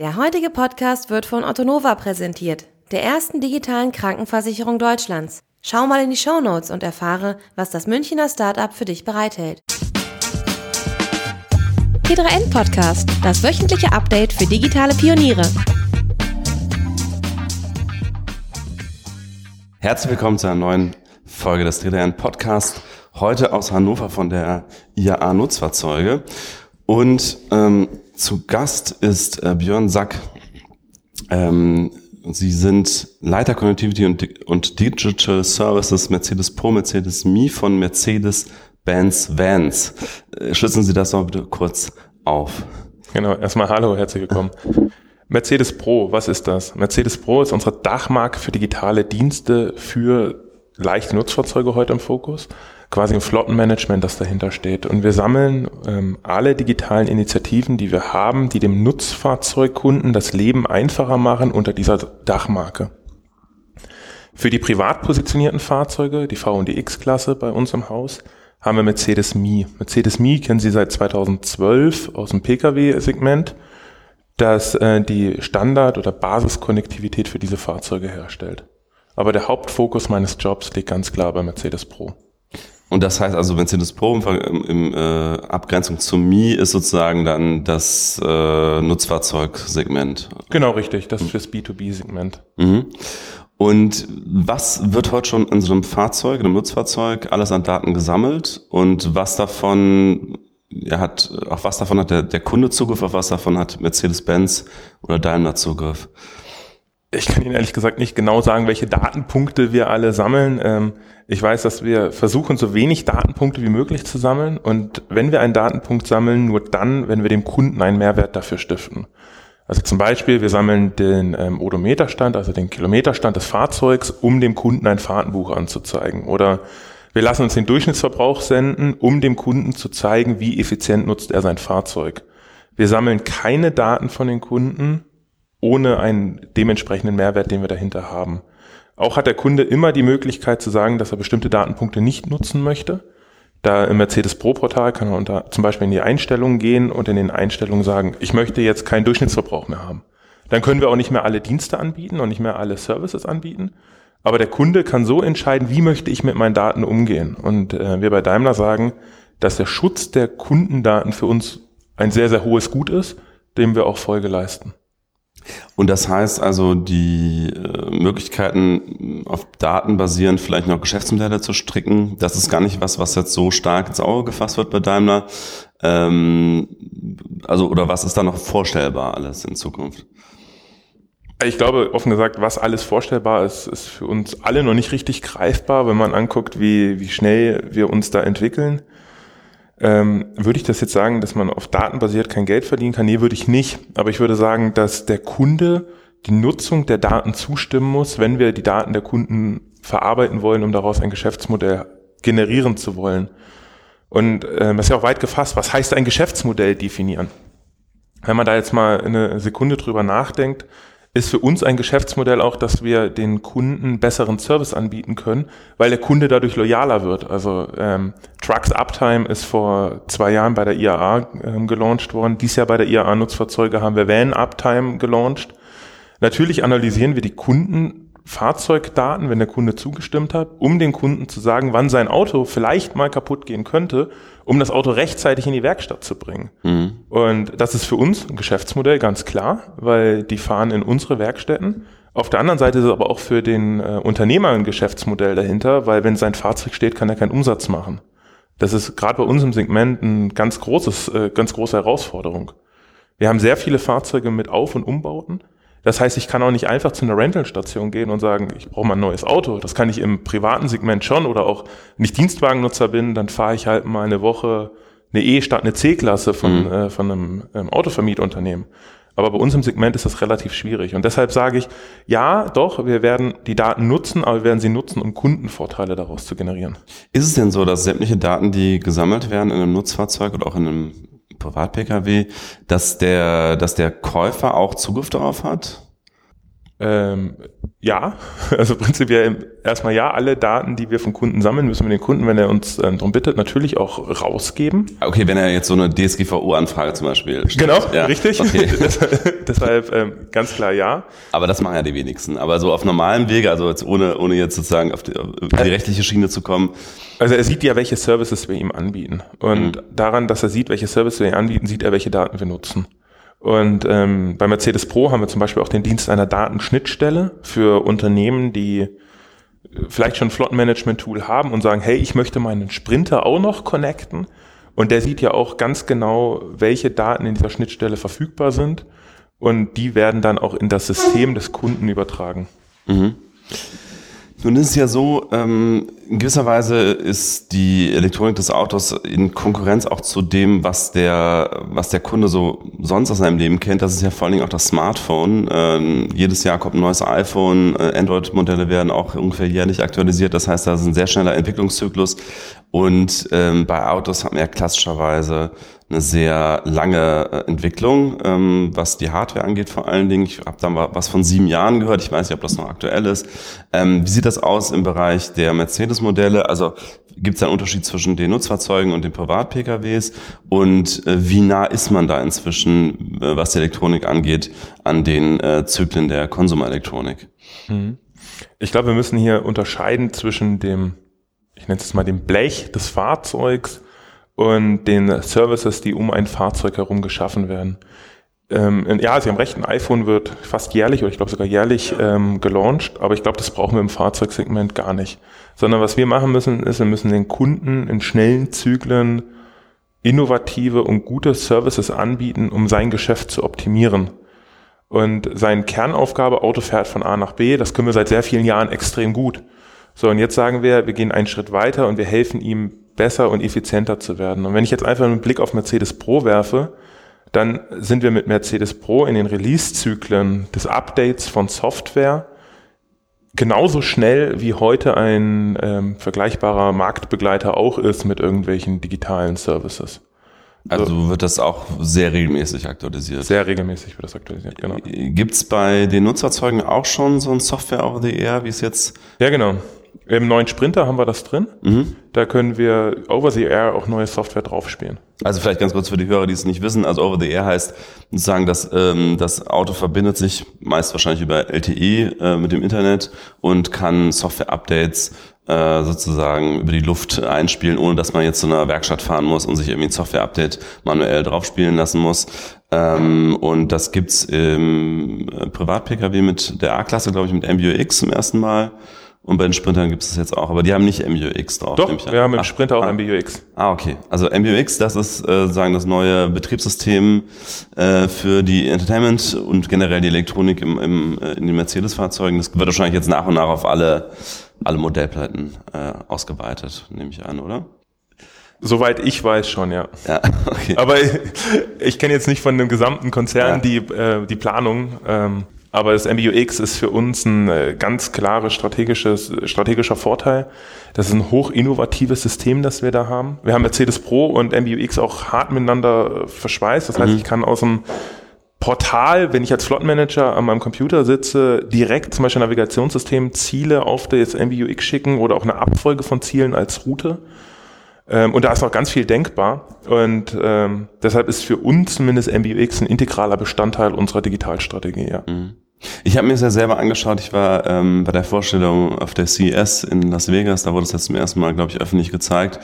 Der heutige Podcast wird von Ottonova präsentiert, der ersten digitalen Krankenversicherung Deutschlands. Schau mal in die Show Notes und erfahre, was das Münchner Startup für dich bereithält. T3N Podcast, das wöchentliche Update für digitale Pioniere. Herzlich willkommen zu einer neuen Folge des T3N Podcast. Heute aus Hannover von der IAA Nutzfahrzeuge. Und ähm, zu Gast ist äh, Björn Sack. Ähm, Sie sind Leiter Connectivity und, und Digital Services Mercedes Pro, Mercedes Me von Mercedes-Benz Vans. Äh, schlüsseln Sie das doch bitte kurz auf. Genau, erstmal hallo, herzlich willkommen. Mercedes Pro, was ist das? Mercedes Pro ist unsere Dachmarke für digitale Dienste für leichte Nutzfahrzeuge heute im Fokus quasi ein Flottenmanagement, das dahinter steht. Und wir sammeln ähm, alle digitalen Initiativen, die wir haben, die dem Nutzfahrzeugkunden das Leben einfacher machen unter dieser Dachmarke. Für die privat positionierten Fahrzeuge, die V und die X-Klasse bei uns im Haus, haben wir Mercedes Me. Mercedes Me kennen Sie seit 2012 aus dem Pkw-Segment, das äh, die Standard- oder Basiskonnektivität für diese Fahrzeuge herstellt. Aber der Hauptfokus meines Jobs liegt ganz klar bei Mercedes Pro. Und das heißt also, Mercedes Pro im, im äh, Abgrenzung zum Mi ist sozusagen dann das äh, Nutzfahrzeugsegment. Genau, richtig. Das ist das B2B-Segment. Mhm. Und was wird heute schon in so einem Fahrzeug, in einem Nutzfahrzeug, alles an Daten gesammelt? Und was davon er hat, auf was davon hat der, der Kunde Zugriff, auf was davon hat Mercedes-Benz oder Daimler Zugriff? Ich kann Ihnen ehrlich gesagt nicht genau sagen, welche Datenpunkte wir alle sammeln. Ähm, ich weiß, dass wir versuchen, so wenig Datenpunkte wie möglich zu sammeln. Und wenn wir einen Datenpunkt sammeln, nur dann, wenn wir dem Kunden einen Mehrwert dafür stiften. Also zum Beispiel, wir sammeln den ähm, Odometerstand, also den Kilometerstand des Fahrzeugs, um dem Kunden ein Fahrtenbuch anzuzeigen. Oder wir lassen uns den Durchschnittsverbrauch senden, um dem Kunden zu zeigen, wie effizient nutzt er sein Fahrzeug. Wir sammeln keine Daten von den Kunden, ohne einen dementsprechenden Mehrwert, den wir dahinter haben. Auch hat der Kunde immer die Möglichkeit zu sagen, dass er bestimmte Datenpunkte nicht nutzen möchte. Da im Mercedes Pro Portal kann er unter, zum Beispiel in die Einstellungen gehen und in den Einstellungen sagen, ich möchte jetzt keinen Durchschnittsverbrauch mehr haben. Dann können wir auch nicht mehr alle Dienste anbieten und nicht mehr alle Services anbieten. Aber der Kunde kann so entscheiden, wie möchte ich mit meinen Daten umgehen. Und äh, wir bei Daimler sagen, dass der Schutz der Kundendaten für uns ein sehr, sehr hohes Gut ist, dem wir auch Folge leisten. Und das heißt also, die äh, Möglichkeiten auf Daten basierend vielleicht noch Geschäftsmodelle zu stricken, das ist gar nicht was, was jetzt so stark ins Auge gefasst wird bei Daimler. Ähm, also, oder was ist da noch vorstellbar alles in Zukunft? Ich glaube, offen gesagt, was alles vorstellbar ist, ist für uns alle noch nicht richtig greifbar, wenn man anguckt, wie, wie schnell wir uns da entwickeln. Ähm, würde ich das jetzt sagen, dass man auf Daten basiert kein Geld verdienen kann? Nee, würde ich nicht. Aber ich würde sagen, dass der Kunde die Nutzung der Daten zustimmen muss, wenn wir die Daten der Kunden verarbeiten wollen, um daraus ein Geschäftsmodell generieren zu wollen. Und äh, das ist ja auch weit gefasst. Was heißt ein Geschäftsmodell definieren? Wenn man da jetzt mal eine Sekunde drüber nachdenkt, ist für uns ein Geschäftsmodell auch, dass wir den Kunden besseren Service anbieten können, weil der Kunde dadurch loyaler wird. Also ähm, Trucks Uptime ist vor zwei Jahren bei der IAA ähm, gelauncht worden. Dies Jahr bei der IAA Nutzfahrzeuge haben wir Van Uptime gelauncht. Natürlich analysieren wir die Kunden Fahrzeugdaten, wenn der Kunde zugestimmt hat, um den Kunden zu sagen, wann sein Auto vielleicht mal kaputt gehen könnte, um das Auto rechtzeitig in die Werkstatt zu bringen. Mhm. Und das ist für uns ein Geschäftsmodell, ganz klar, weil die fahren in unsere Werkstätten. Auf der anderen Seite ist es aber auch für den äh, Unternehmer ein Geschäftsmodell dahinter, weil wenn sein Fahrzeug steht, kann er keinen Umsatz machen. Das ist gerade bei uns im Segment ein ganz großes, äh, ganz große Herausforderung. Wir haben sehr viele Fahrzeuge mit Auf- und Umbauten das heißt, ich kann auch nicht einfach zu einer Rentalstation gehen und sagen, ich brauche mal ein neues Auto. Das kann ich im privaten Segment schon oder auch, wenn ich Dienstwagennutzer bin, dann fahre ich halt mal eine Woche eine E statt eine C-Klasse von, mhm. äh, von einem ähm, Autovermietunternehmen. Aber bei uns im Segment ist das relativ schwierig. Und deshalb sage ich, ja, doch, wir werden die Daten nutzen, aber wir werden sie nutzen, um Kundenvorteile daraus zu generieren. Ist es denn so, dass sämtliche Daten, die gesammelt werden in einem Nutzfahrzeug oder auch in einem Privat-Pkw, dass der, dass der Käufer auch Zugriff darauf hat? Ähm, ja, also prinzipiell erstmal ja, alle Daten, die wir vom Kunden sammeln, müssen wir den Kunden, wenn er uns ähm, darum bittet, natürlich auch rausgeben. Okay, wenn er jetzt so eine DSGVO-Anfrage zum Beispiel stellt. Genau, ja. richtig. Okay. Deshalb ähm, ganz klar ja. Aber das machen ja die wenigsten. Aber so auf normalem Wege, also jetzt ohne, ohne jetzt sozusagen auf die, auf die rechtliche Schiene zu kommen. Also er sieht ja, welche Services wir ihm anbieten. Und mhm. daran, dass er sieht, welche Services wir ihm anbieten, sieht er, welche Daten wir nutzen. Und ähm, bei Mercedes Pro haben wir zum Beispiel auch den Dienst einer Datenschnittstelle für Unternehmen, die äh, vielleicht schon ein Flottenmanagement-Tool haben und sagen, hey, ich möchte meinen Sprinter auch noch connecten. Und der sieht ja auch ganz genau, welche Daten in dieser Schnittstelle verfügbar sind. Und die werden dann auch in das System des Kunden übertragen. Mhm. Nun ist es ja so, ähm, in gewisser Weise ist die Elektronik des Autos in Konkurrenz auch zu dem, was der, was der Kunde so sonst aus seinem Leben kennt. Das ist ja vor allen Dingen auch das Smartphone. Ähm, jedes Jahr kommt ein neues iPhone. Äh, Android-Modelle werden auch ungefähr jährlich aktualisiert. Das heißt, da ist ein sehr schneller Entwicklungszyklus. Und ähm, bei Autos haben wir ja klassischerweise eine sehr lange äh, Entwicklung, ähm, was die Hardware angeht vor allen Dingen. Ich habe da was von sieben Jahren gehört. Ich weiß nicht, ob das noch aktuell ist. Ähm, wie sieht das aus im Bereich der Mercedes-Modelle? Also gibt es einen Unterschied zwischen den Nutzfahrzeugen und den Privat-PKWs? Und äh, wie nah ist man da inzwischen, äh, was die Elektronik angeht, an den äh, Zyklen der Konsumelektronik? Mhm. Ich glaube, wir müssen hier unterscheiden zwischen dem, ich nenne es mal dem Blech des Fahrzeugs und den Services, die um ein Fahrzeug herum geschaffen werden. Ähm, ja, Sie haben recht, ein iPhone wird fast jährlich oder ich glaube sogar jährlich ähm, gelauncht, aber ich glaube, das brauchen wir im Fahrzeugsegment gar nicht. Sondern was wir machen müssen, ist, wir müssen den Kunden in schnellen Zyklen innovative und gute Services anbieten, um sein Geschäft zu optimieren. Und seine Kernaufgabe, Auto fährt von A nach B, das können wir seit sehr vielen Jahren extrem gut. So, und jetzt sagen wir, wir gehen einen Schritt weiter und wir helfen ihm besser und effizienter zu werden. Und wenn ich jetzt einfach einen Blick auf Mercedes Pro werfe, dann sind wir mit Mercedes Pro in den Release-Zyklen des Updates von Software genauso schnell wie heute ein ähm, vergleichbarer Marktbegleiter auch ist mit irgendwelchen digitalen Services. Also wird das auch sehr regelmäßig aktualisiert? Sehr regelmäßig wird das aktualisiert, genau. Gibt bei den Nutzerzeugen auch schon so ein Software over the air, wie es jetzt? Ja, genau. Im neuen Sprinter haben wir das drin. Mhm. Da können wir over the air auch neue Software draufspielen. Also vielleicht ganz kurz für die Hörer, die es nicht wissen. Also over the air heißt sozusagen, dass ähm, das Auto verbindet sich meist wahrscheinlich über LTE äh, mit dem Internet und kann Software-Updates äh, sozusagen über die Luft einspielen, ohne dass man jetzt zu einer Werkstatt fahren muss und sich irgendwie ein Software-Update manuell draufspielen lassen muss. Ähm, und das gibt's im äh, Privat-Pkw mit der A-Klasse, glaube ich, mit MBUX zum ersten Mal. Und bei den Sprintern gibt es das jetzt auch, aber die haben nicht MBUX drauf. Doch, wir haben im Ach, Sprinter auch ah, MBUX. Ah, okay. Also MBUX, das ist äh, sagen das neue Betriebssystem äh, für die Entertainment und generell die Elektronik im, im, äh, in den Mercedes-Fahrzeugen. Das wird wahrscheinlich jetzt nach und nach auf alle, alle Modellplatten äh, ausgeweitet, nehme ich an, oder? Soweit ich weiß schon, ja. ja okay. Aber ich, ich kenne jetzt nicht von dem gesamten Konzern ja. die, äh, die Planung. Ähm, aber das MBUX ist für uns ein äh, ganz klares strategisches, strategischer Vorteil. Das ist ein hoch innovatives System, das wir da haben. Wir haben Mercedes Pro und MBUX auch hart miteinander äh, verschweißt. Das heißt, mhm. ich kann aus dem Portal, wenn ich als Flottenmanager an meinem Computer sitze, direkt zum Beispiel Navigationssystem Ziele auf das MBUX schicken oder auch eine Abfolge von Zielen als Route. Ähm, und da ist noch ganz viel denkbar. Und ähm, deshalb ist für uns zumindest MBUX ein integraler Bestandteil unserer Digitalstrategie. Ja. Mhm. Ich habe mir das ja selber angeschaut. Ich war ähm, bei der Vorstellung auf der CES in Las Vegas. Da wurde es jetzt zum ersten Mal, glaube ich, öffentlich gezeigt.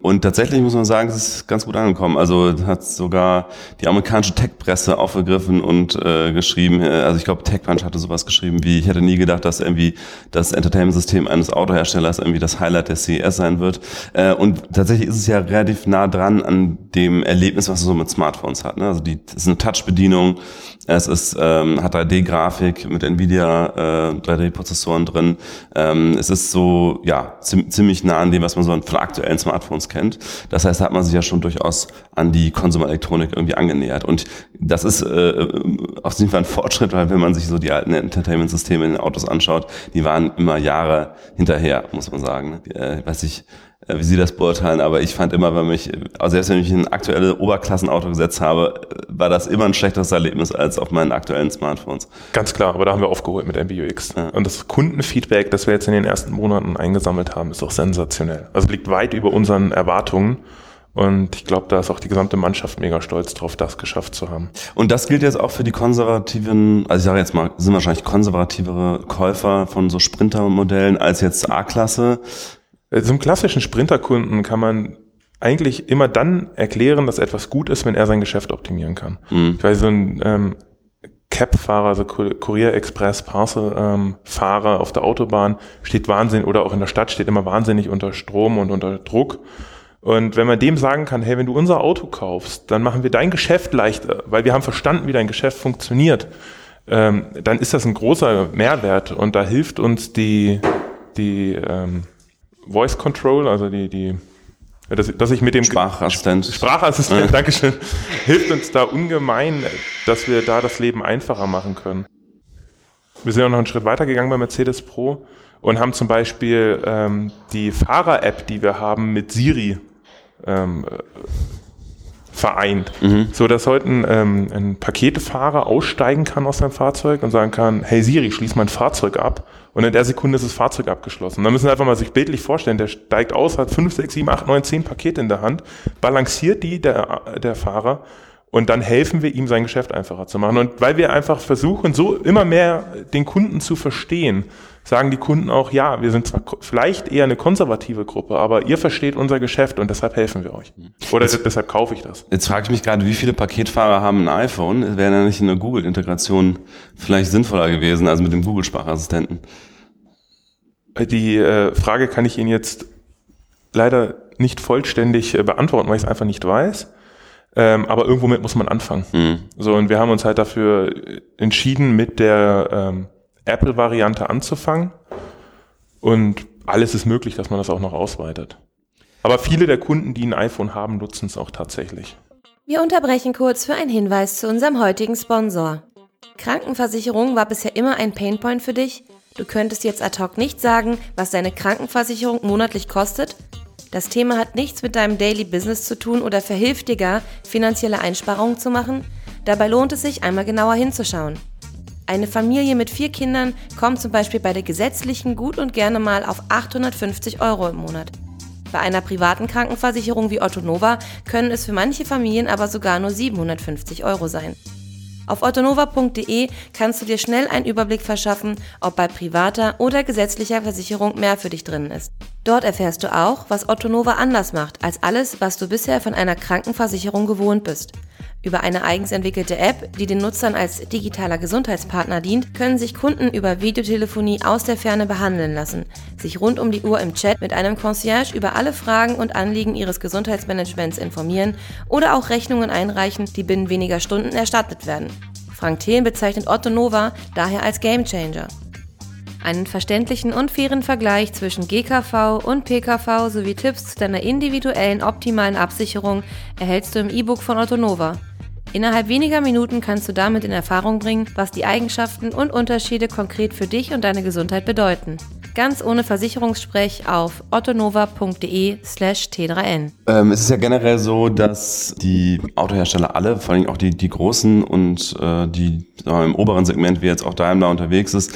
Und tatsächlich muss man sagen, es ist ganz gut angekommen. Also hat sogar die amerikanische Tech-Presse aufgegriffen und äh, geschrieben, äh, also ich glaube TechCrunch hatte sowas geschrieben wie, ich hätte nie gedacht, dass irgendwie das Entertainment-System eines Autoherstellers irgendwie das Highlight der CES sein wird. Äh, und tatsächlich ist es ja relativ nah dran an dem Erlebnis, was man so mit Smartphones hat. Ne? Also die, das ist eine Touch-Bedienung, es ist, ähm, hat 3D-Grafik mit Nvidia äh, 3D-Prozessoren drin. Ähm, es ist so, ja, ziemlich nah an dem, was man so von aktuellen Smartphones kennt. Das heißt, da hat man sich ja schon durchaus an die Konsumerelektronik irgendwie angenähert. Und das ist äh, auf jeden Fall ein Fortschritt, weil wenn man sich so die alten Entertainment-Systeme in den Autos anschaut, die waren immer Jahre hinterher, muss man sagen. Äh, weiß ich, äh, wie Sie das beurteilen, aber ich fand immer, wenn mich, also selbst wenn ich ein aktuelles Oberklassenauto gesetzt habe, war das immer ein schlechteres Erlebnis als auf meinen aktuellen Smartphones. Ganz klar, aber da haben wir aufgeholt mit MBUX. Ja. Und das Kundenfeedback, das wir jetzt in den ersten Monaten eingesammelt haben, ist auch sensationell. Also liegt weit über unseren Erwartungen. Und ich glaube, da ist auch die gesamte Mannschaft mega stolz drauf, das geschafft zu haben. Und das gilt jetzt auch für die konservativen, also ich sage jetzt mal, sind wahrscheinlich konservativere Käufer von so Sprinter-Modellen als jetzt A-Klasse. Äh, so einem klassischen Sprinterkunden kann man eigentlich immer dann erklären, dass etwas gut ist, wenn er sein Geschäft optimieren kann. Mhm. Ich weiß, so ein ähm, Cab-Fahrer, also Courier Express Parcel-Fahrer ähm, auf der Autobahn steht wahnsinnig, oder auch in der Stadt steht immer wahnsinnig unter Strom und unter Druck. Und wenn man dem sagen kann, hey, wenn du unser Auto kaufst, dann machen wir dein Geschäft leichter, weil wir haben verstanden, wie dein Geschäft funktioniert, ähm, dann ist das ein großer Mehrwert und da hilft uns die, die ähm, Voice Control, also die, die dass, dass ich mit dem Sprachassistent, Sprachassistent, ja. Dankeschön, hilft uns da ungemein, dass wir da das Leben einfacher machen können. Wir sind auch noch einen Schritt weiter gegangen bei Mercedes Pro und haben zum Beispiel ähm, die Fahrer-App, die wir haben, mit Siri ähm, vereint. Mhm. So dass heute ein, ähm, ein Paketefahrer aussteigen kann aus seinem Fahrzeug und sagen kann, hey Siri, schließ mein Fahrzeug ab. Und in der Sekunde ist das Fahrzeug abgeschlossen. Da müssen wir einfach mal sich bildlich vorstellen, der steigt aus, hat 5, 6, 7, 8, 9, 10 Pakete in der Hand, balanciert die, der, der Fahrer, und dann helfen wir ihm, sein Geschäft einfacher zu machen. Und weil wir einfach versuchen, so immer mehr den Kunden zu verstehen, sagen die Kunden auch, ja, wir sind zwar vielleicht eher eine konservative Gruppe, aber ihr versteht unser Geschäft und deshalb helfen wir euch. Oder jetzt, deshalb kaufe ich das. Jetzt frage ich mich gerade, wie viele Paketfahrer haben ein iPhone? Wäre ja nicht eine Google-Integration vielleicht sinnvoller gewesen, also mit dem Google-Sprachassistenten? Die äh, Frage kann ich Ihnen jetzt leider nicht vollständig äh, beantworten, weil ich es einfach nicht weiß. Ähm, aber irgendwo mit muss man anfangen. Mhm. So, und wir haben uns halt dafür entschieden, mit der ähm, Apple-Variante anzufangen. Und alles ist möglich, dass man das auch noch ausweitet. Aber viele der Kunden, die ein iPhone haben, nutzen es auch tatsächlich. Wir unterbrechen kurz für einen Hinweis zu unserem heutigen Sponsor. Krankenversicherung war bisher immer ein Painpoint für dich. Du könntest jetzt ad hoc nicht sagen, was deine Krankenversicherung monatlich kostet. Das Thema hat nichts mit deinem Daily Business zu tun oder verhilft dir gar, finanzielle Einsparungen zu machen. Dabei lohnt es sich, einmal genauer hinzuschauen. Eine Familie mit vier Kindern kommt zum Beispiel bei der gesetzlichen gut und gerne mal auf 850 Euro im Monat. Bei einer privaten Krankenversicherung wie Otto Nova können es für manche Familien aber sogar nur 750 Euro sein. Auf ottonova.de kannst du dir schnell einen Überblick verschaffen, ob bei privater oder gesetzlicher Versicherung mehr für dich drin ist. Dort erfährst du auch, was Ottonova anders macht als alles, was du bisher von einer Krankenversicherung gewohnt bist. Über eine eigens entwickelte App, die den Nutzern als digitaler Gesundheitspartner dient, können sich Kunden über Videotelefonie aus der Ferne behandeln lassen, sich rund um die Uhr im Chat mit einem Concierge über alle Fragen und Anliegen ihres Gesundheitsmanagements informieren oder auch Rechnungen einreichen, die binnen weniger Stunden erstattet werden. Frank Thelen bezeichnet Otto Nova daher als Gamechanger. Einen verständlichen und fairen Vergleich zwischen GKV und PKV sowie Tipps zu deiner individuellen optimalen Absicherung erhältst du im E-Book von Otto Nova. Innerhalb weniger Minuten kannst du damit in Erfahrung bringen, was die Eigenschaften und Unterschiede konkret für dich und deine Gesundheit bedeuten. Ganz ohne Versicherungssprech auf ottonova.de slash t3n. Ähm, es ist ja generell so, dass die Autohersteller alle, vor allem auch die, die großen und äh, die im oberen Segment, wie jetzt auch Daimler unterwegs ist,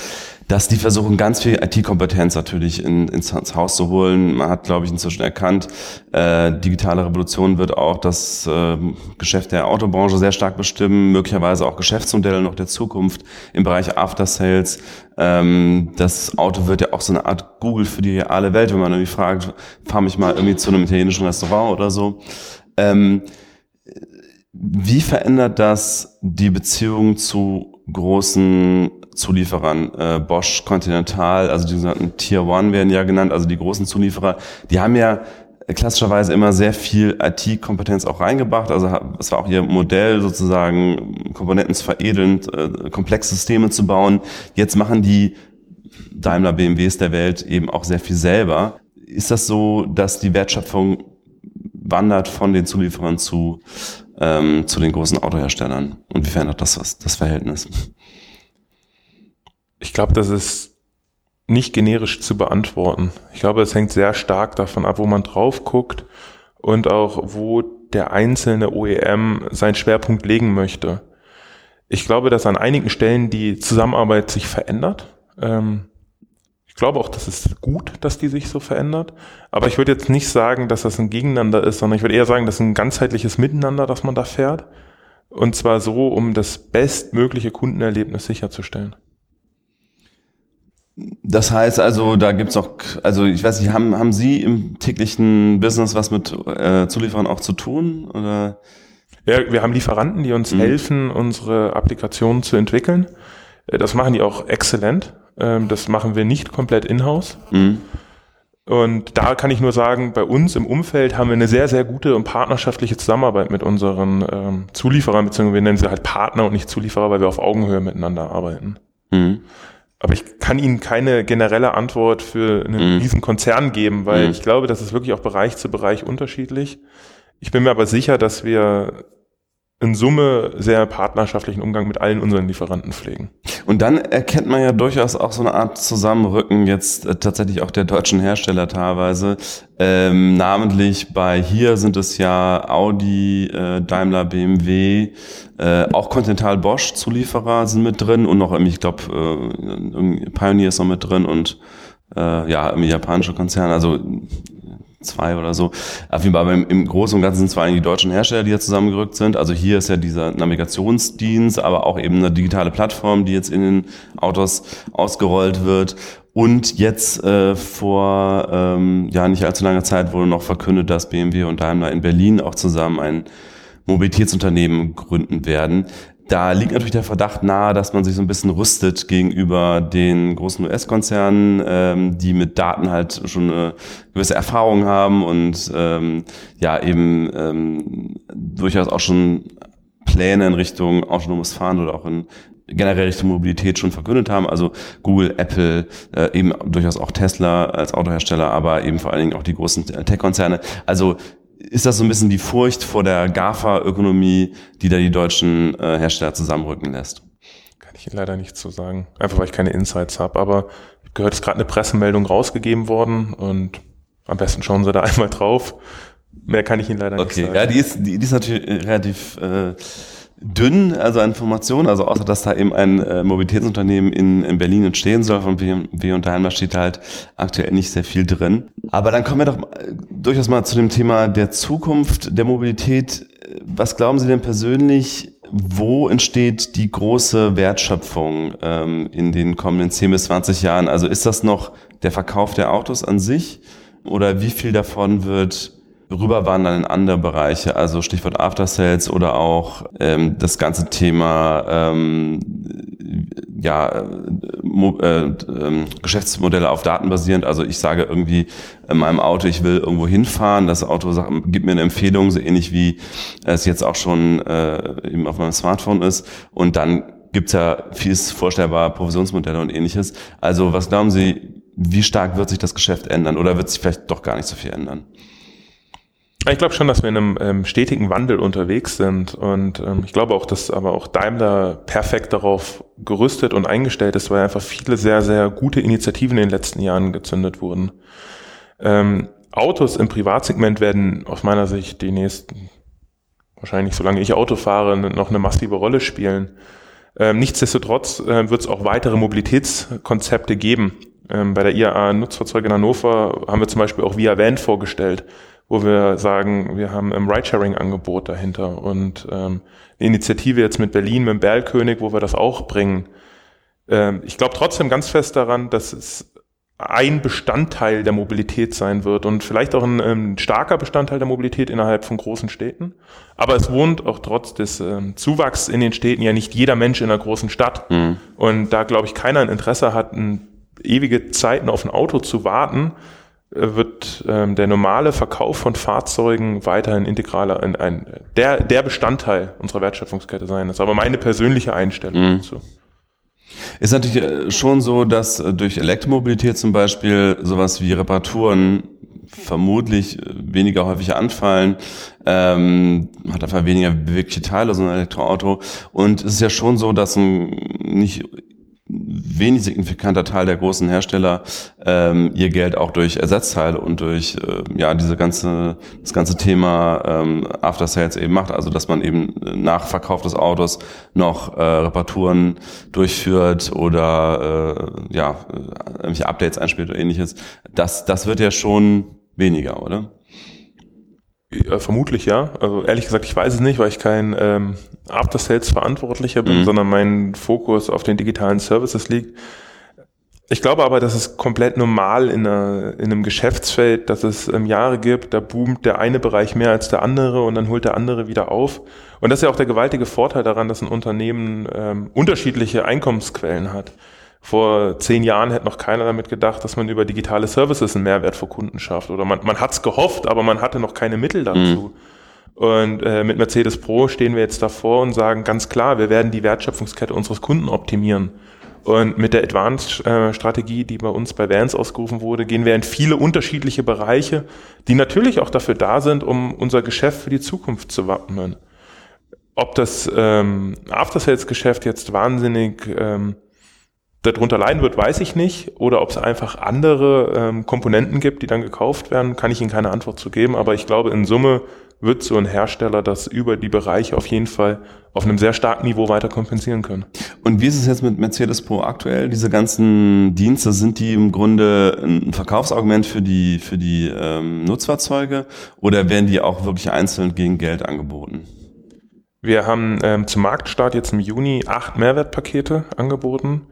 dass die versuchen, ganz viel IT-Kompetenz natürlich in, ins, Haus zu holen. Man hat, glaube ich, inzwischen erkannt, äh, digitale Revolution wird auch das äh, Geschäft der Autobranche sehr stark bestimmen, möglicherweise auch Geschäftsmodelle noch der Zukunft im Bereich After Sales. Ähm, das Auto wird ja auch so eine Art Google für die reale Welt, wenn man irgendwie fragt, fahr mich mal irgendwie zu einem italienischen Restaurant oder so. Ähm, wie verändert das die Beziehung zu großen Zulieferern, äh, Bosch, Continental, also die sogenannten Tier One werden ja genannt, also die großen Zulieferer, die haben ja klassischerweise immer sehr viel IT-Kompetenz auch reingebracht. Also es war auch ihr Modell sozusagen, Komponenten zu veredeln, äh, komplexe Systeme zu bauen. Jetzt machen die Daimler BMWs der Welt eben auch sehr viel selber. Ist das so, dass die Wertschöpfung wandert von den Zulieferern zu, ähm, zu den großen Autoherstellern? Und wie verändert das das Verhältnis? Ich glaube, das ist nicht generisch zu beantworten. Ich glaube, es hängt sehr stark davon ab, wo man drauf guckt und auch wo der einzelne OEM seinen Schwerpunkt legen möchte. Ich glaube, dass an einigen Stellen die Zusammenarbeit sich verändert. Ähm, ich glaube auch, das ist gut, dass die sich so verändert. Aber ich würde jetzt nicht sagen, dass das ein Gegeneinander ist, sondern ich würde eher sagen, das ist ein ganzheitliches Miteinander, das man da fährt. Und zwar so, um das bestmögliche Kundenerlebnis sicherzustellen. Das heißt also, da gibt's auch, also ich weiß nicht, haben, haben Sie im täglichen Business was mit äh, Zulieferern auch zu tun? Oder? Ja, wir haben Lieferanten, die uns mhm. helfen, unsere Applikationen zu entwickeln. Äh, das machen die auch exzellent. Ähm, das machen wir nicht komplett in-house. Mhm. Und da kann ich nur sagen, bei uns im Umfeld haben wir eine sehr, sehr gute und partnerschaftliche Zusammenarbeit mit unseren ähm, Zulieferern, beziehungsweise wir nennen sie halt Partner und nicht Zulieferer, weil wir auf Augenhöhe miteinander arbeiten. Mhm. Aber ich kann Ihnen keine generelle Antwort für einen mhm. riesen Konzern geben, weil mhm. ich glaube, das ist wirklich auch Bereich zu Bereich unterschiedlich. Ich bin mir aber sicher, dass wir in Summe sehr partnerschaftlichen Umgang mit allen unseren Lieferanten pflegen. Und dann erkennt man ja durchaus auch so eine Art Zusammenrücken jetzt äh, tatsächlich auch der deutschen Hersteller teilweise. Ähm, namentlich bei hier sind es ja Audi, äh, Daimler, BMW, äh, auch Continental Bosch Zulieferer sind mit drin und noch irgendwie, ich glaube, äh, Pioneer ist noch mit drin und äh, ja, irgendwie japanische Konzerne. Also zwei oder so. Auf jeden Fall, aber im, im Großen und Ganzen sind zwar eigentlich die deutschen Hersteller, die ja zusammengerückt sind. Also hier ist ja dieser Navigationsdienst, aber auch eben eine digitale Plattform, die jetzt in den Autos ausgerollt wird. Und jetzt äh, vor ähm, ja nicht allzu langer Zeit wurde noch verkündet, dass BMW und Daimler in Berlin auch zusammen ein Mobilitätsunternehmen gründen werden. Da liegt natürlich der Verdacht nahe, dass man sich so ein bisschen rüstet gegenüber den großen US-Konzernen, ähm, die mit Daten halt schon eine gewisse Erfahrung haben und ähm, ja eben ähm, durchaus auch schon Pläne in Richtung autonomes Fahren oder auch in generell Richtung Mobilität schon verkündet haben. Also Google, Apple, äh, eben durchaus auch Tesla als Autohersteller, aber eben vor allen Dingen auch die großen Tech-Konzerne. Also ist das so ein bisschen die Furcht vor der GAFA-Ökonomie, die da die deutschen äh, Hersteller zusammenrücken lässt? Kann ich Ihnen leider nicht zu sagen. Einfach weil ich keine Insights habe. Aber gehört, ist gerade eine Pressemeldung rausgegeben worden und am besten schauen Sie da einmal drauf. Mehr kann ich Ihnen leider okay. nicht sagen. Okay, ja, die ist, die, die ist natürlich relativ äh, dünn, also an Informationen, also außer dass da eben ein äh, Mobilitätsunternehmen in, in Berlin entstehen soll, von W und Daimler steht halt aktuell nicht sehr viel drin. Aber dann kommen wir doch äh, durchaus mal zu dem Thema der Zukunft der Mobilität. Was glauben Sie denn persönlich, wo entsteht die große Wertschöpfung ähm, in den kommenden 10 bis 20 Jahren? Also ist das noch der Verkauf der Autos an sich oder wie viel davon wird rüberwandern in andere Bereiche, also Stichwort After Sales oder auch ähm, das ganze Thema ähm, ja, äh, äh, Geschäftsmodelle auf Daten basierend. Also ich sage irgendwie in meinem Auto, ich will irgendwo hinfahren, das Auto sagt, gibt mir eine Empfehlung, so ähnlich wie es jetzt auch schon äh, eben auf meinem Smartphone ist. Und dann gibt's ja vieles vorstellbar, Provisionsmodelle und ähnliches. Also was glauben Sie, wie stark wird sich das Geschäft ändern oder wird sich vielleicht doch gar nicht so viel ändern? Ich glaube schon, dass wir in einem ähm, stetigen Wandel unterwegs sind und ähm, ich glaube auch, dass aber auch Daimler perfekt darauf gerüstet und eingestellt ist, weil einfach viele sehr, sehr gute Initiativen in den letzten Jahren gezündet wurden. Ähm, Autos im Privatsegment werden aus meiner Sicht die nächsten, wahrscheinlich solange ich Auto fahre, noch eine massive Rolle spielen. Ähm, nichtsdestotrotz äh, wird es auch weitere Mobilitätskonzepte geben. Ähm, bei der IAA Nutzfahrzeuge in Hannover haben wir zum Beispiel auch Via Van vorgestellt wo wir sagen, wir haben ein Ridesharing-Angebot dahinter und ähm, eine Initiative jetzt mit Berlin, mit dem Berlkönig, wo wir das auch bringen. Ähm, ich glaube trotzdem ganz fest daran, dass es ein Bestandteil der Mobilität sein wird und vielleicht auch ein, ein, starker Bestandteil der Mobilität innerhalb von großen Städten. Aber es wohnt auch trotz des ähm, Zuwachs in den Städten ja nicht jeder Mensch in einer großen Stadt. Mhm. Und da, glaube ich, keiner ein Interesse hat, ein, ewige Zeiten auf ein Auto zu warten, wird ähm, der normale Verkauf von Fahrzeugen weiterhin integraler ein, ein, der, der Bestandteil unserer Wertschöpfungskette sein. Das ist aber meine persönliche Einstellung mhm. dazu. Ist natürlich äh, schon so, dass äh, durch Elektromobilität zum Beispiel sowas wie Reparaturen vermutlich weniger häufig anfallen, ähm, hat einfach weniger bewegliche Teile, so ein Elektroauto. Und es ist ja schon so, dass ein nicht wenig signifikanter Teil der großen Hersteller ähm, ihr Geld auch durch Ersatzteile und durch äh, ja diese ganze das ganze Thema ähm, After Sales eben macht, also dass man eben nach Verkauf des Autos noch äh, Reparaturen durchführt oder äh, ja irgendwelche Updates einspielt oder ähnliches. Das das wird ja schon weniger, oder? Ja, vermutlich ja. Also ehrlich gesagt, ich weiß es nicht, weil ich kein ähm, After-Sales-Verantwortlicher bin, mhm. sondern mein Fokus auf den digitalen Services liegt. Ich glaube aber, dass es komplett normal in, einer, in einem Geschäftsfeld, dass es ähm, Jahre gibt, da boomt der eine Bereich mehr als der andere und dann holt der andere wieder auf. Und das ist ja auch der gewaltige Vorteil daran, dass ein Unternehmen ähm, unterschiedliche Einkommensquellen hat. Vor zehn Jahren hätte noch keiner damit gedacht, dass man über digitale Services einen Mehrwert für Kunden schafft. Oder man, man hat es gehofft, aber man hatte noch keine Mittel dazu. Mhm. Und äh, mit Mercedes Pro stehen wir jetzt davor und sagen ganz klar, wir werden die Wertschöpfungskette unseres Kunden optimieren. Und mit der Advanced-Strategie, die bei uns bei Vans ausgerufen wurde, gehen wir in viele unterschiedliche Bereiche, die natürlich auch dafür da sind, um unser Geschäft für die Zukunft zu wappnen. Ob das ähm, After-Sales-Geschäft jetzt wahnsinnig ähm, darunter leiden wird, weiß ich nicht. Oder ob es einfach andere ähm, Komponenten gibt, die dann gekauft werden, kann ich Ihnen keine Antwort zu geben. Aber ich glaube, in Summe wird so ein Hersteller das über die Bereiche auf jeden Fall auf einem sehr starken Niveau weiter kompensieren können. Und wie ist es jetzt mit Mercedes Pro aktuell? Diese ganzen Dienste, sind die im Grunde ein Verkaufsargument für die, für die ähm, Nutzfahrzeuge oder werden die auch wirklich einzeln gegen Geld angeboten? Wir haben ähm, zum Marktstart jetzt im Juni acht Mehrwertpakete angeboten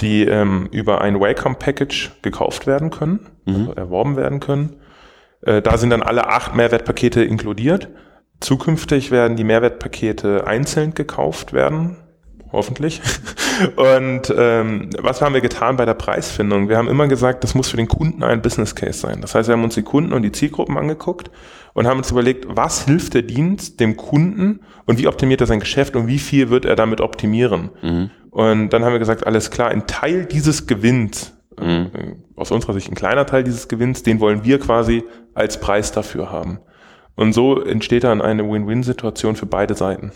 die ähm, über ein Wacom-Package gekauft werden können, mhm. also erworben werden können. Äh, da sind dann alle acht Mehrwertpakete inkludiert. Zukünftig werden die Mehrwertpakete einzeln gekauft werden, hoffentlich. Und ähm, was haben wir getan bei der Preisfindung? Wir haben immer gesagt, das muss für den Kunden ein Business Case sein. Das heißt, wir haben uns die Kunden und die Zielgruppen angeguckt und haben uns überlegt, was hilft der Dienst dem Kunden und wie optimiert er sein Geschäft und wie viel wird er damit optimieren. Mhm. Und dann haben wir gesagt, alles klar, ein Teil dieses Gewinns, mhm. Äh, aus unserer Sicht ein kleiner Teil dieses Gewinns, den wollen wir quasi als Preis dafür haben. Und so entsteht dann eine Win-Win-Situation für beide Seiten.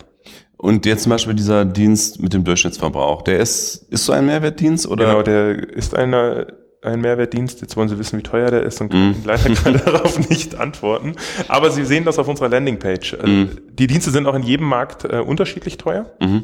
Und jetzt zum Beispiel dieser Dienst mit dem Durchschnittsverbrauch, der ist, ist so ein Mehrwertdienst oder? Genau, der ist einer, ein Mehrwertdienst. Jetzt wollen Sie wissen, wie teuer der ist und können mm. leider kann darauf nicht antworten. Aber Sie sehen das auf unserer Landingpage. Mm. Die Dienste sind auch in jedem Markt äh, unterschiedlich teuer. Mm.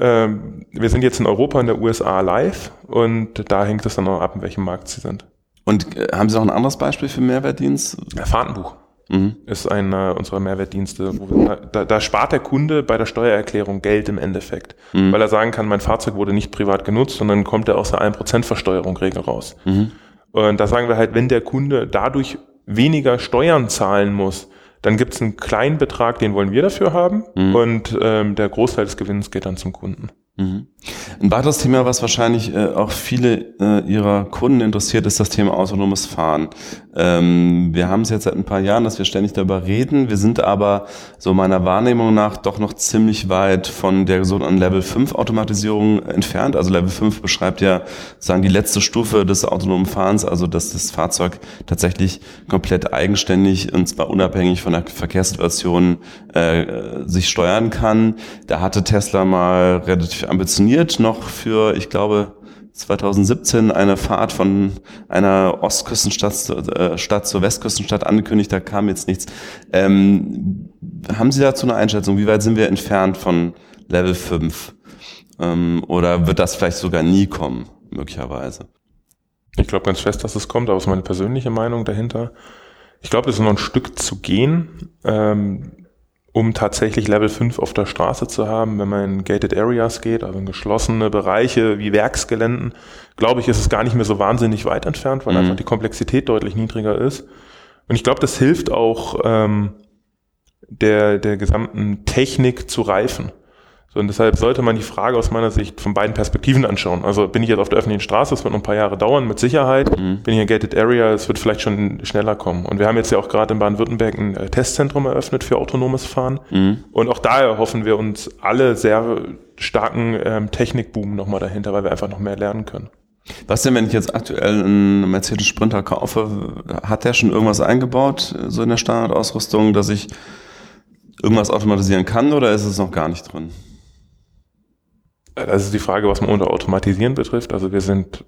Ähm, wir sind jetzt in Europa, in der USA live und da hängt es dann auch ab, in welchem Markt Sie sind. Und äh, haben Sie noch ein anderes Beispiel für Mehrwertdienst? Fahrtenbuch mhm. ist einer unserer Mehrwertdienste. Wir, da, da, spart der Kunde bei der Steuererklärung Geld im Endeffekt, mhm. weil er sagen kann, mein Fahrzeug wurde nicht privat genutzt, sondern kommt er aus der 1% Versteuerung-Regel raus. Mhm. Und da sagen wir halt, wenn der Kunde dadurch weniger Steuern zahlen muss, dann gibt es einen kleinen Betrag, den wollen wir dafür haben mhm. und ähm, der Großteil des Gewinns geht dann zum Kunden. Mhm. Ein weiteres Thema, was wahrscheinlich äh, auch viele äh, Ihrer Kunden interessiert, ist das Thema autonomes Fahren. Ähm, wir haben es jetzt seit ein paar Jahren, dass wir ständig darüber reden. Wir sind aber so meiner Wahrnehmung nach doch noch ziemlich weit von der sogenannten Level 5 Automatisierung entfernt. Also Level 5 beschreibt ja sagen die letzte Stufe des autonomen Fahrens, also dass das Fahrzeug tatsächlich komplett eigenständig und zwar unabhängig von der Verkehrssituation äh, sich steuern kann. Da hatte Tesla mal relativ ambitioniert noch für, ich glaube, 2017 eine Fahrt von einer Ostküstenstadt äh, Stadt zur Westküstenstadt angekündigt, da kam jetzt nichts. Ähm, haben Sie dazu eine Einschätzung? Wie weit sind wir entfernt von Level 5? Ähm, oder wird das vielleicht sogar nie kommen, möglicherweise? Ich glaube ganz fest, dass es kommt, aber es ist meine persönliche Meinung dahinter. Ich glaube, es ist noch ein Stück zu gehen. Ähm, um tatsächlich Level 5 auf der Straße zu haben, wenn man in Gated Areas geht, also in geschlossene Bereiche wie Werksgeländen, glaube ich, ist es gar nicht mehr so wahnsinnig weit entfernt, weil mhm. einfach die Komplexität deutlich niedriger ist. Und ich glaube, das hilft auch ähm, der, der gesamten Technik zu reifen. So, und deshalb sollte man die Frage aus meiner Sicht von beiden Perspektiven anschauen. Also bin ich jetzt auf der öffentlichen Straße, das wird noch ein paar Jahre dauern, mit Sicherheit. Mhm. Bin ich in Gated Area, es wird vielleicht schon schneller kommen. Und wir haben jetzt ja auch gerade in Baden-Württemberg ein äh, Testzentrum eröffnet für autonomes Fahren. Mhm. Und auch daher hoffen wir uns alle sehr starken ähm, Technikboom nochmal dahinter, weil wir einfach noch mehr lernen können. Was denn, wenn ich jetzt aktuell einen Mercedes Sprinter kaufe, hat der schon irgendwas eingebaut, so in der Standardausrüstung, dass ich irgendwas automatisieren kann oder ist es noch gar nicht drin? Das ist die Frage, was man unter Automatisieren betrifft. Also wir sind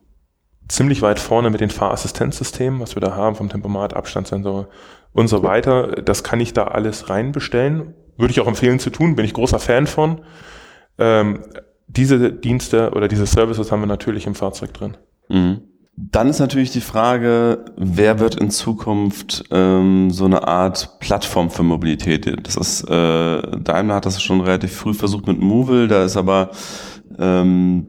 ziemlich weit vorne mit den Fahrassistenzsystemen, was wir da haben, vom Tempomat, Abstandssensor und so weiter. Das kann ich da alles reinbestellen. Würde ich auch empfehlen zu tun, bin ich großer Fan von. Ähm, diese Dienste oder diese Services haben wir natürlich im Fahrzeug drin. Mhm. Dann ist natürlich die Frage, wer wird in Zukunft ähm, so eine Art Plattform für Mobilität? Das ist, äh, Daimler hat das schon relativ früh versucht mit Movil, da ist aber ähm,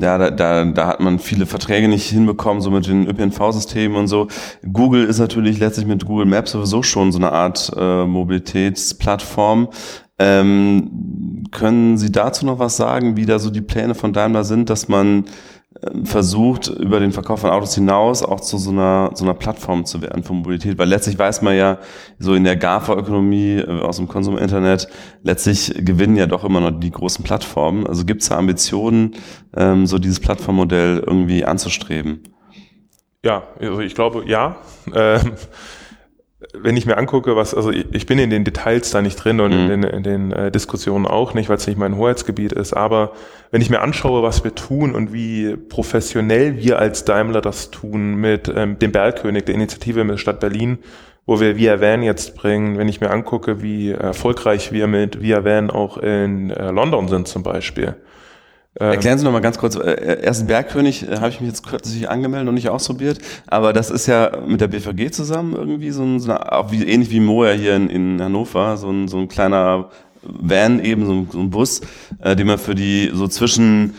ja, da, da, da hat man viele Verträge nicht hinbekommen, so mit den ÖPNV-Systemen und so. Google ist natürlich letztlich mit Google Maps sowieso schon so eine Art äh, Mobilitätsplattform. Ähm, können Sie dazu noch was sagen, wie da so die Pläne von Daimler sind, dass man versucht, über den Verkauf von Autos hinaus auch zu so einer, so einer Plattform zu werden für Mobilität. Weil letztlich weiß man ja, so in der GAFA-Ökonomie äh, aus dem Konsum-Internet, letztlich gewinnen ja doch immer noch die großen Plattformen. Also gibt es da Ambitionen, ähm, so dieses Plattformmodell irgendwie anzustreben? Ja, also ich glaube, ja. Ähm wenn ich mir angucke, was, also ich bin in den Details da nicht drin und mhm. in den, in den äh, Diskussionen auch nicht, weil es nicht mein Hoheitsgebiet ist, aber wenn ich mir anschaue, was wir tun und wie professionell wir als Daimler das tun mit ähm, dem Bergkönig, der Initiative mit der Stadt Berlin, wo wir Via Van jetzt bringen, wenn ich mir angucke, wie erfolgreich wir mit Via Van auch in äh, London sind zum Beispiel, Erklären Sie noch mal ganz kurz, äh, erst Bergkönig äh, habe ich mich jetzt kürzlich angemeldet und nicht ausprobiert, aber das ist ja mit der BVG zusammen irgendwie so ein, so eine, auch wie, ähnlich wie Moa hier in, in Hannover, so ein, so ein kleiner Van eben, so ein, so ein Bus, äh, den man für die so zwischen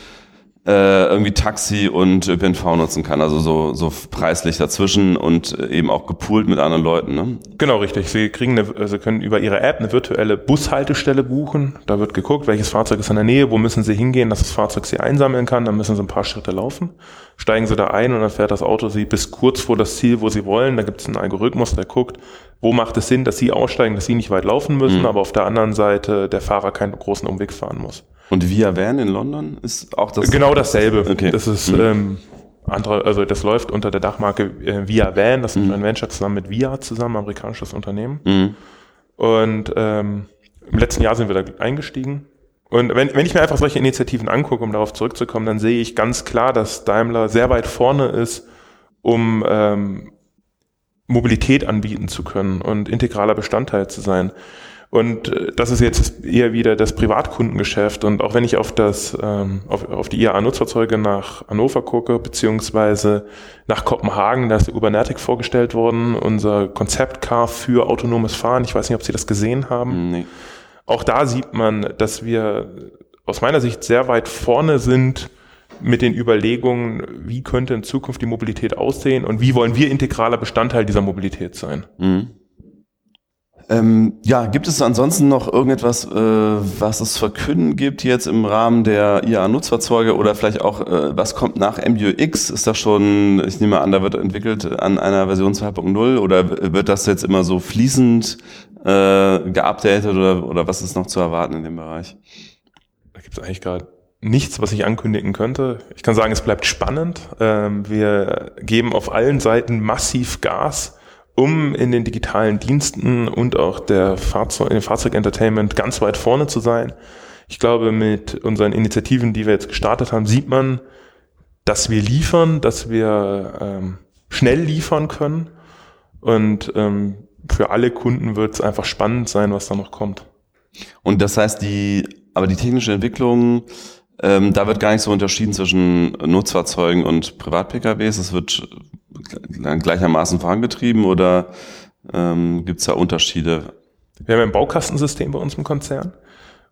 äh, irgendwie Taxi und ÖPNV nutzen kann. Also so, so preislich dazwischen und eben auch gepoolt mit anderen Leuten. Ne? Genau, richtig. Sie kriegen eine, Sie können über Ihre App eine virtuelle Bushaltestelle buchen. Da wird geguckt, welches Fahrzeug ist in der Nähe, wo müssen Sie hingehen, dass das Fahrzeug Sie einsammeln kann. Dann müssen Sie ein paar Schritte laufen. Steigen Sie da ein und dann fährt das Auto Sie bis kurz vor das Ziel, wo Sie wollen. Da gibt es einen Algorithmus, der guckt, wo macht es Sinn, dass Sie aussteigen, dass Sie nicht weit laufen müssen, mhm. aber auf der anderen Seite der Fahrer keinen großen Umweg fahren muss. Und Via Van in London ist auch das? Genau dasselbe. Okay. Das ist mhm. ähm, andere, also das läuft unter der Dachmarke äh, Via Van. Das ist mhm. ein Venture zusammen mit Via zusammen, amerikanisches Unternehmen. Mhm. Und ähm, im letzten Jahr sind wir da eingestiegen. Und wenn, wenn ich mir einfach solche Initiativen angucke, um darauf zurückzukommen, dann sehe ich ganz klar, dass Daimler sehr weit vorne ist, um ähm, Mobilität anbieten zu können und integraler Bestandteil zu sein. Und äh, das ist jetzt eher wieder das Privatkundengeschäft. Und auch wenn ich auf das, ähm, auf, auf die IAA-Nutzfahrzeuge nach Hannover gucke, beziehungsweise nach Kopenhagen, da ist Ubernatic vorgestellt worden, unser Konzeptcar für autonomes Fahren. Ich weiß nicht, ob Sie das gesehen haben. Nee. Auch da sieht man, dass wir aus meiner Sicht sehr weit vorne sind mit den Überlegungen, wie könnte in Zukunft die Mobilität aussehen und wie wollen wir integraler Bestandteil dieser Mobilität sein. Mhm. Ähm, ja, gibt es ansonsten noch irgendetwas, äh, was es verkünden gibt jetzt im Rahmen der IA-Nutzfahrzeuge oder vielleicht auch, äh, was kommt nach MUX? Ist das schon, ich nehme an, da wird entwickelt an einer Version 2.0 oder wird das jetzt immer so fließend äh, geupdatet oder, oder was ist noch zu erwarten in dem Bereich? Da gibt es eigentlich gerade nichts, was ich ankündigen könnte. Ich kann sagen, es bleibt spannend. Ähm, wir geben auf allen Seiten massiv Gas um in den digitalen Diensten und auch der Fahrzeug, in dem Fahrzeugentertainment ganz weit vorne zu sein. Ich glaube, mit unseren Initiativen, die wir jetzt gestartet haben, sieht man, dass wir liefern, dass wir ähm, schnell liefern können. Und ähm, für alle Kunden wird es einfach spannend sein, was da noch kommt. Und das heißt, die, aber die technische Entwicklung, ähm, da wird gar nicht so unterschieden zwischen Nutzfahrzeugen und Privat-PKWs. Es wird gleichermaßen vorangetrieben oder ähm, gibt es da Unterschiede? Wir haben ein Baukastensystem bei uns im Konzern,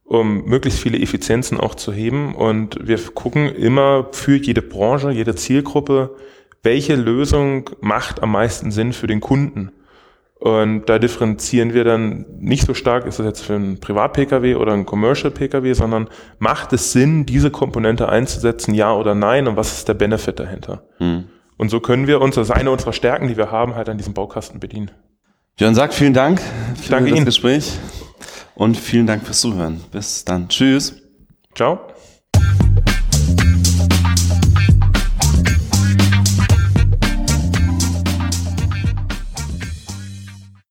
um möglichst viele Effizienzen auch zu heben. Und wir gucken immer für jede Branche, jede Zielgruppe, welche Lösung macht am meisten Sinn für den Kunden. Und da differenzieren wir dann nicht so stark, ist das jetzt für einen Privat-Pkw oder einen Commercial-Pkw, sondern macht es Sinn, diese Komponente einzusetzen, ja oder nein, und was ist der Benefit dahinter? Hm. Und so können wir uns, das ist eine unserer Stärken, die wir haben, halt an diesem Baukasten bedienen. Björn Sack, vielen Dank für Danke das Ihnen. Gespräch und vielen Dank fürs Zuhören. Bis dann. Tschüss. Ciao.